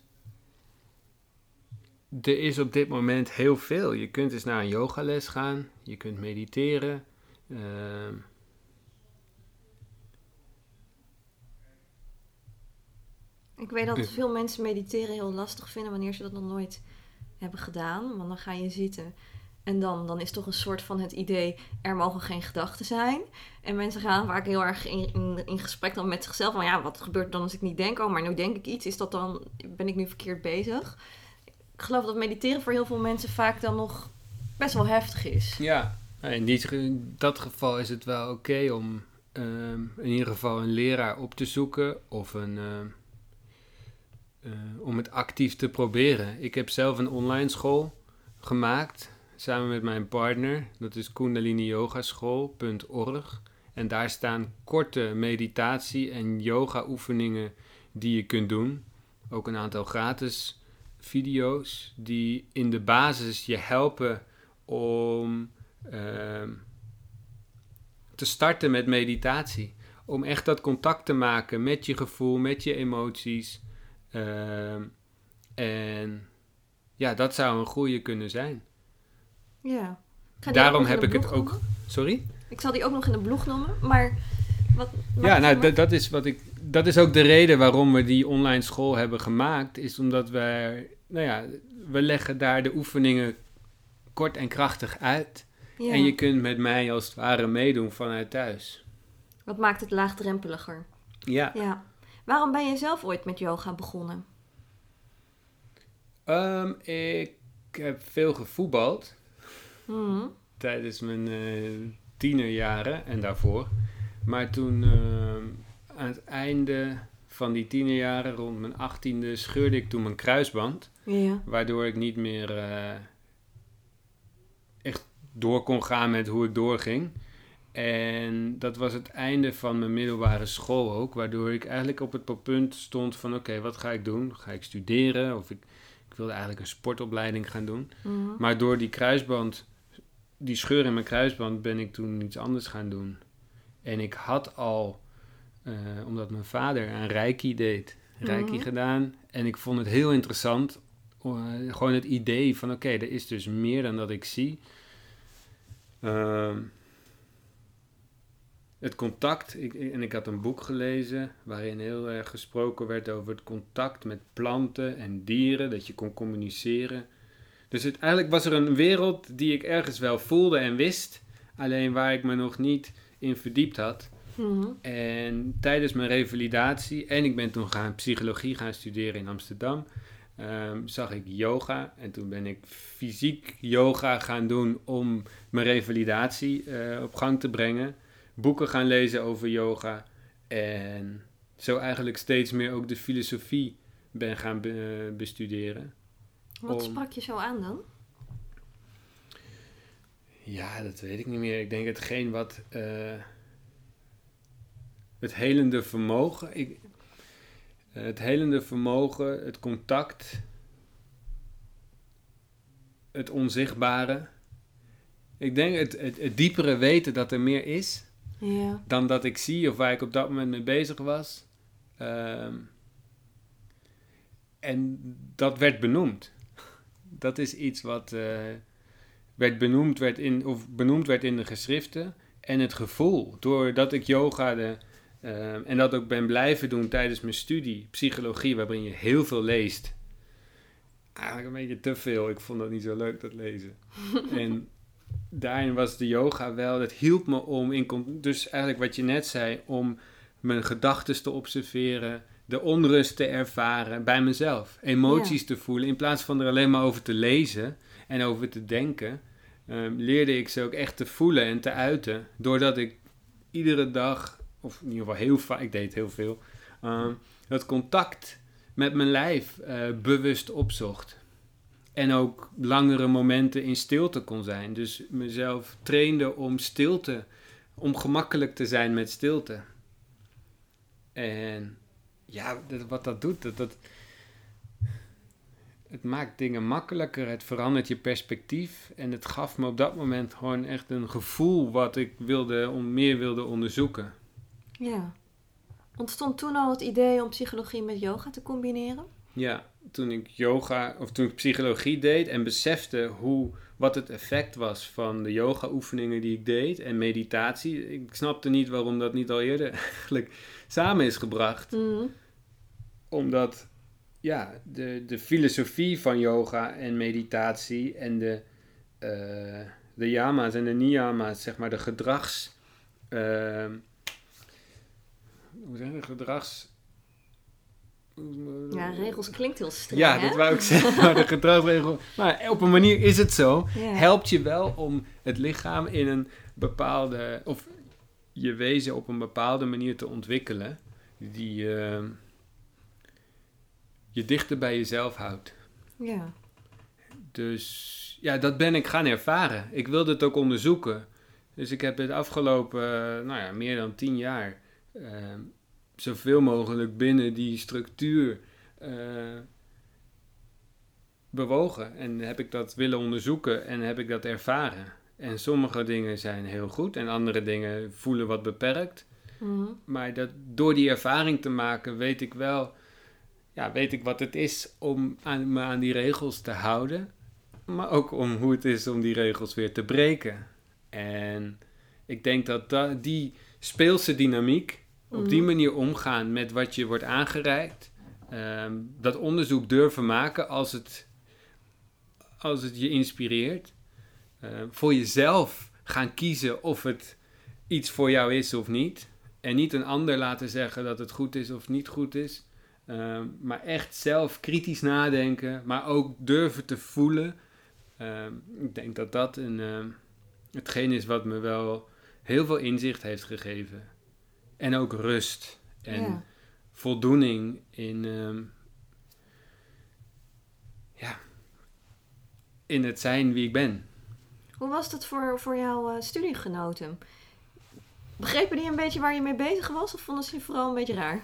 Er is op dit moment heel veel. Je kunt eens naar een yogales gaan. Je kunt mediteren. Uh, ik weet dat veel mensen mediteren heel lastig vinden wanneer ze dat nog nooit hebben gedaan. Want dan ga je zitten En dan, dan is toch een soort van het idee, er mogen geen gedachten zijn. En mensen gaan vaak heel erg in, in, gesprek dan met zichzelf. Van ja, wat gebeurt er dan als ik niet denk? Oh, maar nu denk ik iets. Is dat dan, ben ik nu verkeerd bezig? Ik geloof dat mediteren voor heel veel mensen vaak dan nog best wel heftig is. Ja, in, die, in dat geval is het wel oké om ehm, in ieder geval een leraar op te zoeken of een, ehm, eh, om het actief te proberen. Ik heb zelf een online school gemaakt samen met mijn partner. Dat is kundaliniyogaschool.org. En daar staan korte meditatie- en yoga-oefeningen die je kunt doen. Ook een aantal gratis video's die in de basis je helpen om ehm, te starten met meditatie. Om echt dat contact te maken met je gevoel, met je emoties. Ehm, en ja, dat zou een goede kunnen zijn. Ja. Daarom heb ik het ook. Sorry? Ik zal die ook nog in de blog noemen, maar. Wat, ja, nou, dat is wat ik. Dat is ook de reden waarom we die online school hebben gemaakt. Is omdat wij. Nou ja, we leggen daar de oefeningen kort en krachtig uit. Ja. En je kunt met mij als het ware meedoen vanuit thuis. Wat maakt het laagdrempeliger? Ja. ja. Waarom ben je zelf ooit met yoga begonnen? Um, ik heb veel gevoetbald. Mhm. Tijdens mijn uh, tienerjaren en daarvoor. Maar toen uh, aan het einde van die tienerjaren, rond mijn achttiende, scheurde ik toen mijn kruisband. Ja. Waardoor ik niet meer uh, echt door kon gaan met hoe ik doorging. En dat was het einde van mijn middelbare school ook. Waardoor ik eigenlijk op het punt stond van oké, wat ga ik doen? Ga ik studeren? Of ik, ik wilde eigenlijk een sportopleiding gaan doen. Mhm. Maar door die kruisband die scheur in mijn kruisband ben ik toen iets anders gaan doen. En ik had al, uh, omdat mijn vader aan Reiki deed, Reiki Mhm. gedaan. En ik vond het heel interessant. uh, gewoon het idee van oké, er is dus meer dan dat ik zie. Ehm, het contact, ik, en ik had een boek gelezen waarin heel erg gesproken werd over het contact met planten en dieren, dat je kon communiceren. Dus het, eigenlijk was er een wereld die ik ergens wel voelde en wist, alleen waar ik me nog niet in verdiept had. Mhm. En tijdens mijn revalidatie, en ik ben toen gaan psychologie gaan studeren in Amsterdam, ehm, zag ik yoga. En toen ben ik fysiek yoga gaan doen om mijn revalidatie eh, op gang te brengen. Boeken gaan lezen over yoga. En zo eigenlijk steeds meer ook de filosofie ben gaan be- bestuderen. Wat Om- sprak je zo aan dan? Ja, dat weet ik niet meer. Ik denk hetgeen wat eh, het helende vermogen, ik, eh, het helende vermogen, het contact, het onzichtbare. Ik denk het, het, het diepere weten dat er meer is Ja. dan dat ik zie of waar ik op dat moment mee bezig was. Ehm, en dat werd benoemd. Dat is iets wat eh, werd benoemd werd in, of benoemd werd in de geschriften. En het gevoel, doordat ik yoga de, ehm, en dat ook ben blijven doen tijdens mijn studie, psychologie, waarin je heel veel leest. Eigenlijk een beetje te veel. Ik vond dat niet zo leuk, dat lezen. en daarin was de yoga wel, dat hielp me om, in, dus eigenlijk wat je net zei, om mijn gedachten te observeren, de onrust te ervaren bij mezelf, emoties te voelen, in plaats van er alleen maar over te lezen en over te denken, ehm, leerde ik ze ook echt te voelen en te uiten, doordat ik iedere dag, of in ieder geval heel vaak, ik deed heel veel, ehm, dat contact met mijn lijf eh, bewust opzocht. En ook langere momenten in stilte kon zijn. Dus mezelf trainde om stilte, om gemakkelijk te zijn met stilte. En ja, wat dat doet, dat, dat, het maakt dingen makkelijker, het verandert je perspectief. En het gaf me op dat moment gewoon echt een gevoel wat ik wilde, om meer wilde onderzoeken. Ja. Ontstond toen al het idee om psychologie met yoga te combineren? Ja, toen ik yoga of toen ik psychologie deed en besefte hoe, wat het effect was van de yoga oefeningen die ik deed en meditatie. Ik snapte niet waarom dat niet al eerder eigenlijk samen is gebracht. Mhm. Omdat ja, de, de filosofie van yoga en meditatie en de, eh, de yama's en de niyama's, zeg maar de gedrags... Uh, hoe zeg je, gedrags... Ja, regels klinkt heel streng, Ja, hè? dat wou ik zeggen, maar de gedragsregel... Maar op een manier is het zo. Ja. Helpt je wel om het lichaam in een bepaalde... Of je wezen op een bepaalde manier te ontwikkelen... Die eh, je dichter bij jezelf houdt. Ja. Dus ja, dat ben ik gaan ervaren. Ik wilde het ook onderzoeken. Dus ik heb het afgelopen, eh, nou ja, meer dan tien jaar... eh, zoveel mogelijk binnen die structuur eh, bewogen. En heb ik dat willen onderzoeken en heb ik dat ervaren. En sommige dingen zijn heel goed en andere dingen voelen wat beperkt. Mhm. Maar dat, door die ervaring te maken weet ik wel, ja, weet ik wat het is om aan, me aan die regels te houden. Maar ook om hoe het is om die regels weer te breken. En ik denk dat da- die speelse dynamiek, op die Mhm. manier omgaan met wat je wordt aangereikt, ehm, dat onderzoek durven maken als het, als het je inspireert. Ehm, voor jezelf gaan kiezen of het iets voor jou is of niet. En niet een ander laten zeggen dat het goed is of niet goed is. Ehm, maar echt zelf kritisch nadenken, maar ook durven te voelen. Ehm, ik denk dat dat een, ehm, hetgeen is wat me wel heel veel inzicht heeft gegeven. En ook rust en Ja. voldoening in, ja, in het zijn wie ik ben. Hoe was dat voor, voor jouw eh, studiegenoten? Begrepen die een beetje waar je mee bezig was? Of vonden ze je vooral een beetje raar?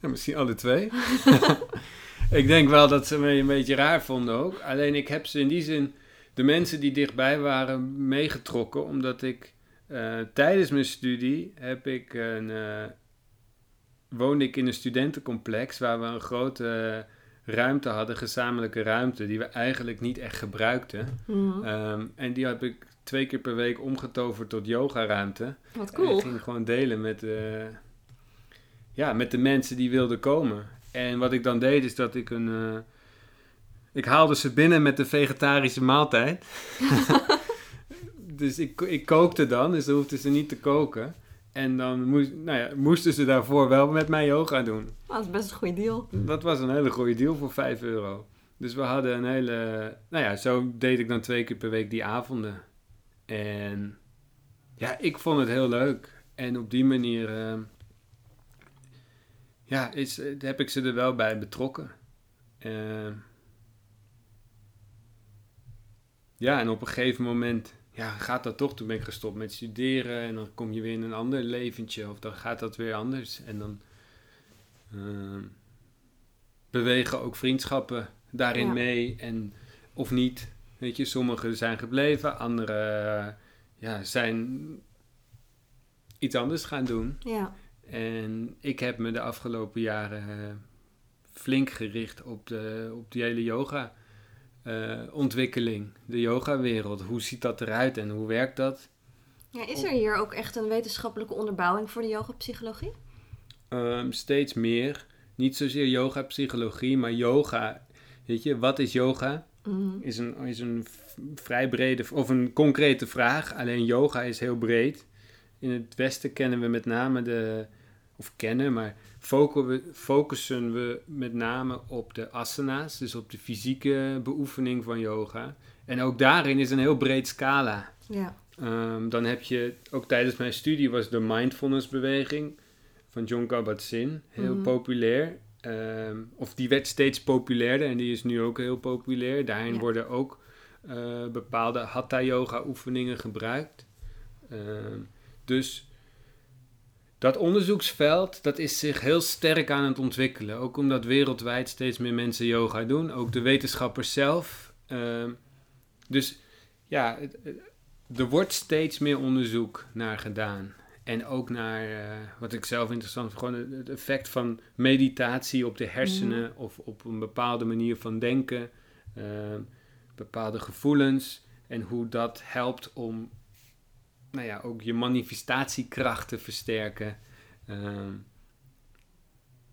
Ja, misschien alle twee. ik denk wel dat ze me een beetje raar vonden ook. Alleen ik heb ze in die zin, de mensen die dichtbij waren, meegetrokken. Omdat ik eh, tijdens mijn studie heb ik een, eh, woonde ik in een studentencomplex waar we een grote ruimte hadden, gezamenlijke ruimte, die we eigenlijk niet echt gebruikten. Mhm. Ehm, en die heb ik twee keer per week omgetoverd tot yogaruimte. Wat En cool. ik ging gewoon delen met, eh, ja, met de mensen die wilden komen. En wat ik dan deed is dat ik een... eh, ik haalde ze binnen met een vegetarische maaltijd. dus ik, ik kookte dan, dus dan hoefden ze niet te koken. En dan moest, nou ja, moesten ze daarvoor wel met mij yoga doen. Nou, dat is best een goede deal. Dat was een hele goede deal voor 5 euro. Dus we hadden een hele... Nou ja, zo deed ik dan twee keer per week die avonden. En ja, ik vond het heel leuk. En op die manier... eh, ja, is, eh, heb ik ze er wel bij betrokken. Eh, ja, en op een gegeven moment ja, gaat dat toch. Toen ben ik gestopt met studeren. En dan kom je weer in een ander leventje. Of dan gaat dat weer anders. En dan... Ehm, bewegen ook vriendschappen daarin Ja. mee en of niet. Weet je, sommigen zijn gebleven, anderen ja, zijn iets anders gaan doen. Ja. En ik heb me de afgelopen jaren eh, flink gericht op, de, op die hele yoga eh, ontwikkeling, de yoga-wereld. Hoe ziet dat eruit en hoe werkt dat? ja. Is er hier ook echt een wetenschappelijke onderbouwing voor de yoga-psychologie? Ehm, steeds meer. Niet zozeer yoga-psychologie, maar yoga. Weet je, wat is yoga? Mhm. is een, is een vrij brede of een concrete vraag. Alleen yoga is heel breed. In het Westen kennen we met name de, of kennen, maar focussen we, met name op de asana's, dus op de fysieke beoefening van yoga. En ook daarin is een heel breed scala. Ja. Ehm, dan heb je, ook tijdens mijn studie was de mindfulness beweging van John Kabat-Zinn heel Mhm. populair. Ehm, of die werd steeds populairder en die is nu ook heel populair. Daarin Ja. worden ook eh, bepaalde hatha yoga oefeningen gebruikt. Ehm, dus dat onderzoeksveld dat is zich heel sterk aan het ontwikkelen. Ook omdat wereldwijd steeds meer mensen yoga doen. Ook de wetenschappers zelf. Ehm, dus ja, er wordt steeds meer onderzoek naar gedaan. En ook naar, eh, wat ik zelf interessant vind, gewoon het- effect van meditatie op de hersenen of op een bepaalde manier van denken, eh, bepaalde gevoelens en hoe dat helpt om nou ja, ook je manifestatiekracht te versterken. Ehm,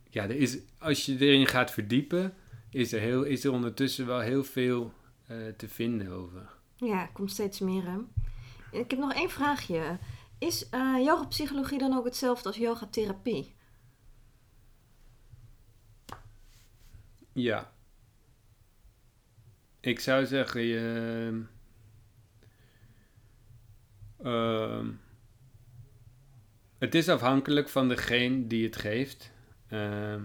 ja, er is, als je erin gaat verdiepen, is er, heel, is er ondertussen wel heel veel eh, te vinden over. Ja, komt steeds meer. Hè? Ik heb nog één vraagje. Is uh, yoga-psychologie dan ook hetzelfde als yogatherapie? Ja. Ik zou zeggen, je. Uh, het is afhankelijk van degene die het geeft. Uh,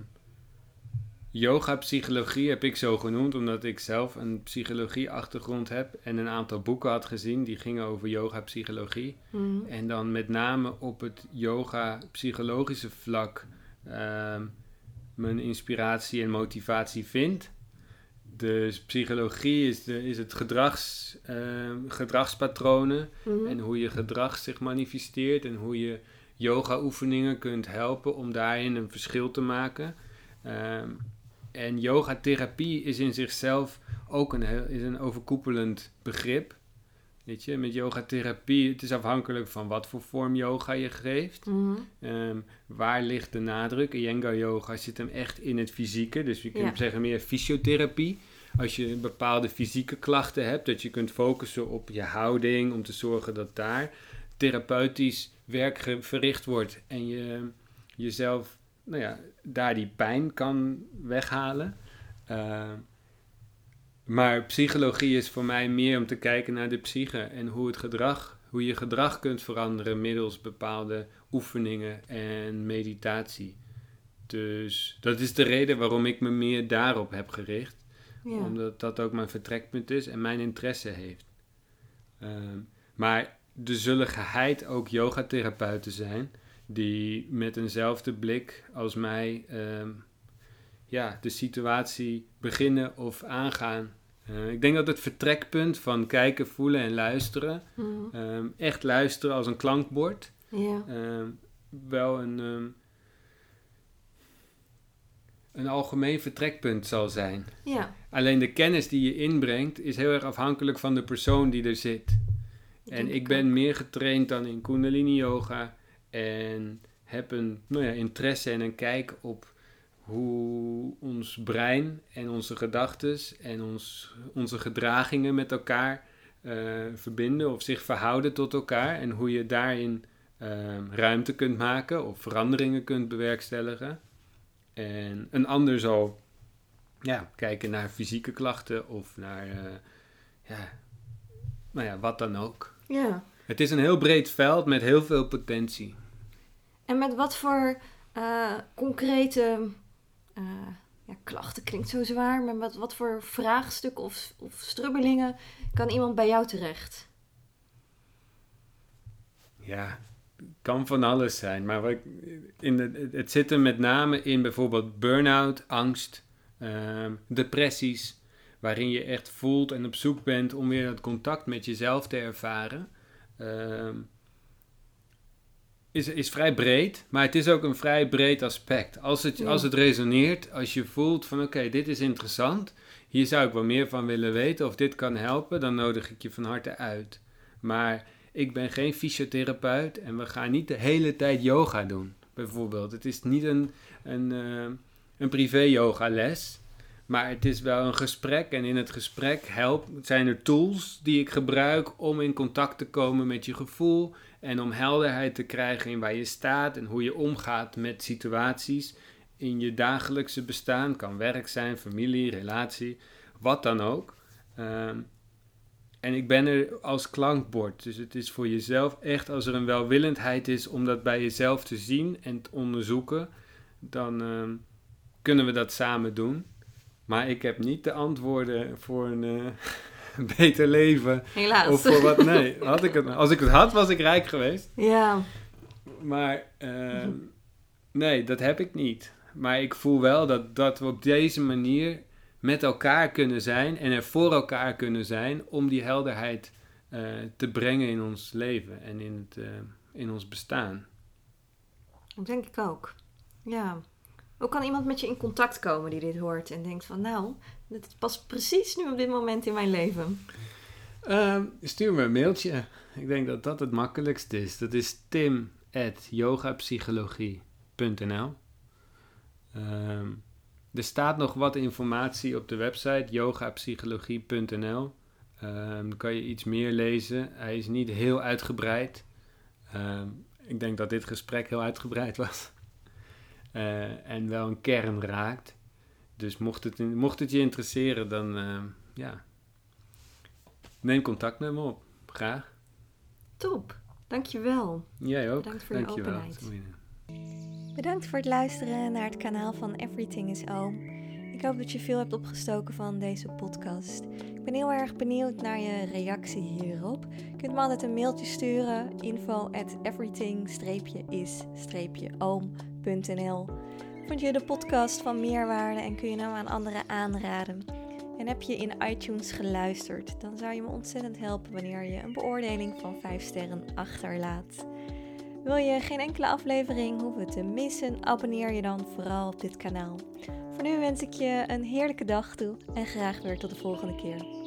yoga psychologie heb ik zo genoemd omdat ik zelf een psychologie achtergrond heb en een aantal boeken had gezien die gingen over yoga psychologie. Mhm. En dan met name op het yoga psychologische vlak ehm, mijn inspiratie en motivatie vind. Dus psychologie is, de, is het gedrags, ehm, gedragspatronen Mhm. en hoe je gedrag zich manifesteert en hoe je yoga oefeningen kunt helpen om daarin een verschil te maken. Ehm, en yogatherapie is in zichzelf ook een, heel, is een overkoepelend begrip. Weet je, met yogatherapie, het is afhankelijk van wat voor vorm yoga je geeft. Mhm. Ehm, waar ligt de nadruk? Iyengar yoga zit hem echt in het fysieke. Dus je kunt Ja. zeggen meer fysiotherapie. Als je bepaalde fysieke klachten hebt, dat je kunt focussen op je houding om te zorgen dat daar therapeutisch werk verricht wordt en je jezelf, nou ja, daar die pijn kan weghalen. Ehm, maar psychologie is voor mij meer om te kijken naar de psyche en hoe het gedrag, hoe je gedrag kunt veranderen middels bepaalde oefeningen en meditatie. Dus dat is de reden waarom ik me meer daarop heb gericht. Ja. Omdat dat ook mijn vertrekpunt is en mijn interesse heeft. Ehm, maar er zullen geheid ook yogatherapeuten zijn die met eenzelfde blik als mij ehm, ja, de situatie beginnen of aangaan. Eh, ik denk dat het vertrekpunt van kijken, voelen en luisteren, Mhm. ehm, echt luisteren als een klankbord, Ja. ehm, wel een, ehm, een algemeen vertrekpunt zal zijn. ja. Alleen de kennis die je inbrengt is heel erg afhankelijk van de persoon die er zit. En ik ook. ben meer getraind dan in Kundalini Yoga en heb een nou ja, interesse en een kijk op hoe ons brein en onze gedachten en ons, onze gedragingen met elkaar eh, verbinden of zich verhouden tot elkaar en hoe je daarin ehm, ruimte kunt maken of veranderingen kunt bewerkstelligen. En een ander zal ja, kijken naar fysieke klachten of naar eh, ja, nou ja, wat dan ook. Ja. Het is een heel breed veld met heel veel potentie. En met wat voor eh, concrete eh, ja, klachten klinkt zo zwaar, maar wat, wat voor vraagstukken of, of strubbelingen kan iemand bij jou terecht? Ja, kan van alles zijn. Maar in het zit er met name in bijvoorbeeld burn-out, angst, ehm, depressies. Waarin je echt voelt en op zoek bent om weer dat contact met jezelf te ervaren. Ehm, is, is vrij breed, maar het is ook een vrij breed aspect. Als het, Ja. als het resoneert, als je voelt van oké, dit is interessant. Hier zou ik wel meer van willen weten of dit kan helpen, dan nodig ik je van harte uit. Maar ik ben geen fysiotherapeut en we gaan niet de hele tijd yoga doen, bijvoorbeeld. Het is niet een, een, eh, een privé-yoga les, maar het is wel een gesprek. En in het gesprek help, zijn er tools die ik gebruik om in contact te komen met je gevoel en om helderheid te krijgen in waar je staat en hoe je omgaat met situaties in je dagelijkse bestaan. Kan werk zijn, familie, relatie, wat dan ook. Ehm, en ik ben er als klankbord. Dus het is voor jezelf echt, als er een welwillendheid is om dat bij jezelf te zien en te onderzoeken, dan ehm, kunnen we dat samen doen. Maar ik heb niet de antwoorden voor een eh, beter leven. Helaas. Of voor wat, nee. Had ik het, als ik het had, was ik rijk geweest. Ja, Maar ehm, nee, dat heb ik niet. Maar ik voel wel dat, dat we op deze manier met elkaar kunnen zijn en er voor elkaar kunnen zijn om die helderheid eh, te brengen in ons leven en in, het, eh, in ons bestaan. dat denk ik ook. Ja. Hoe kan iemand met je in contact komen die dit hoort en denkt van nou, dit past precies nu op dit moment in mijn leven? Ehm, stuur me een mailtje. Ik denk dat dat het makkelijkst is. Dat is tim.yogapsychologie.nl Ehm, Er staat nog wat informatie op de website yogapsychologie.nl Ehm, kan je iets meer lezen. Hij is niet heel uitgebreid. Ik denk dat dit gesprek heel uitgebreid was. Eh, en wel een kern raakt. Dus mocht het, mocht het je interesseren, dan ehm, ja, neem contact met me op. Graag. Top, dankjewel. Jij ook. Bedankt voor je dankjewel. openheid. Bedankt voor het luisteren naar het kanaal van Everything is Oom. Ik hoop dat je veel hebt opgestoken van deze podcast. Ik ben heel erg benieuwd naar je reactie hierop. Je kunt me altijd een mailtje sturen: info at everything-is-oom.nl Vond je de podcast van meerwaarde en kun je hem aan anderen aanraden? En heb je in iTunes geluisterd, dan zou je me ontzettend helpen wanneer je een beoordeling van 5 sterren achterlaat. Wil je geen enkele aflevering hoeven te missen, abonneer je dan vooral op dit kanaal. Voor nu wens ik je een heerlijke dag toe en graag weer tot de volgende keer.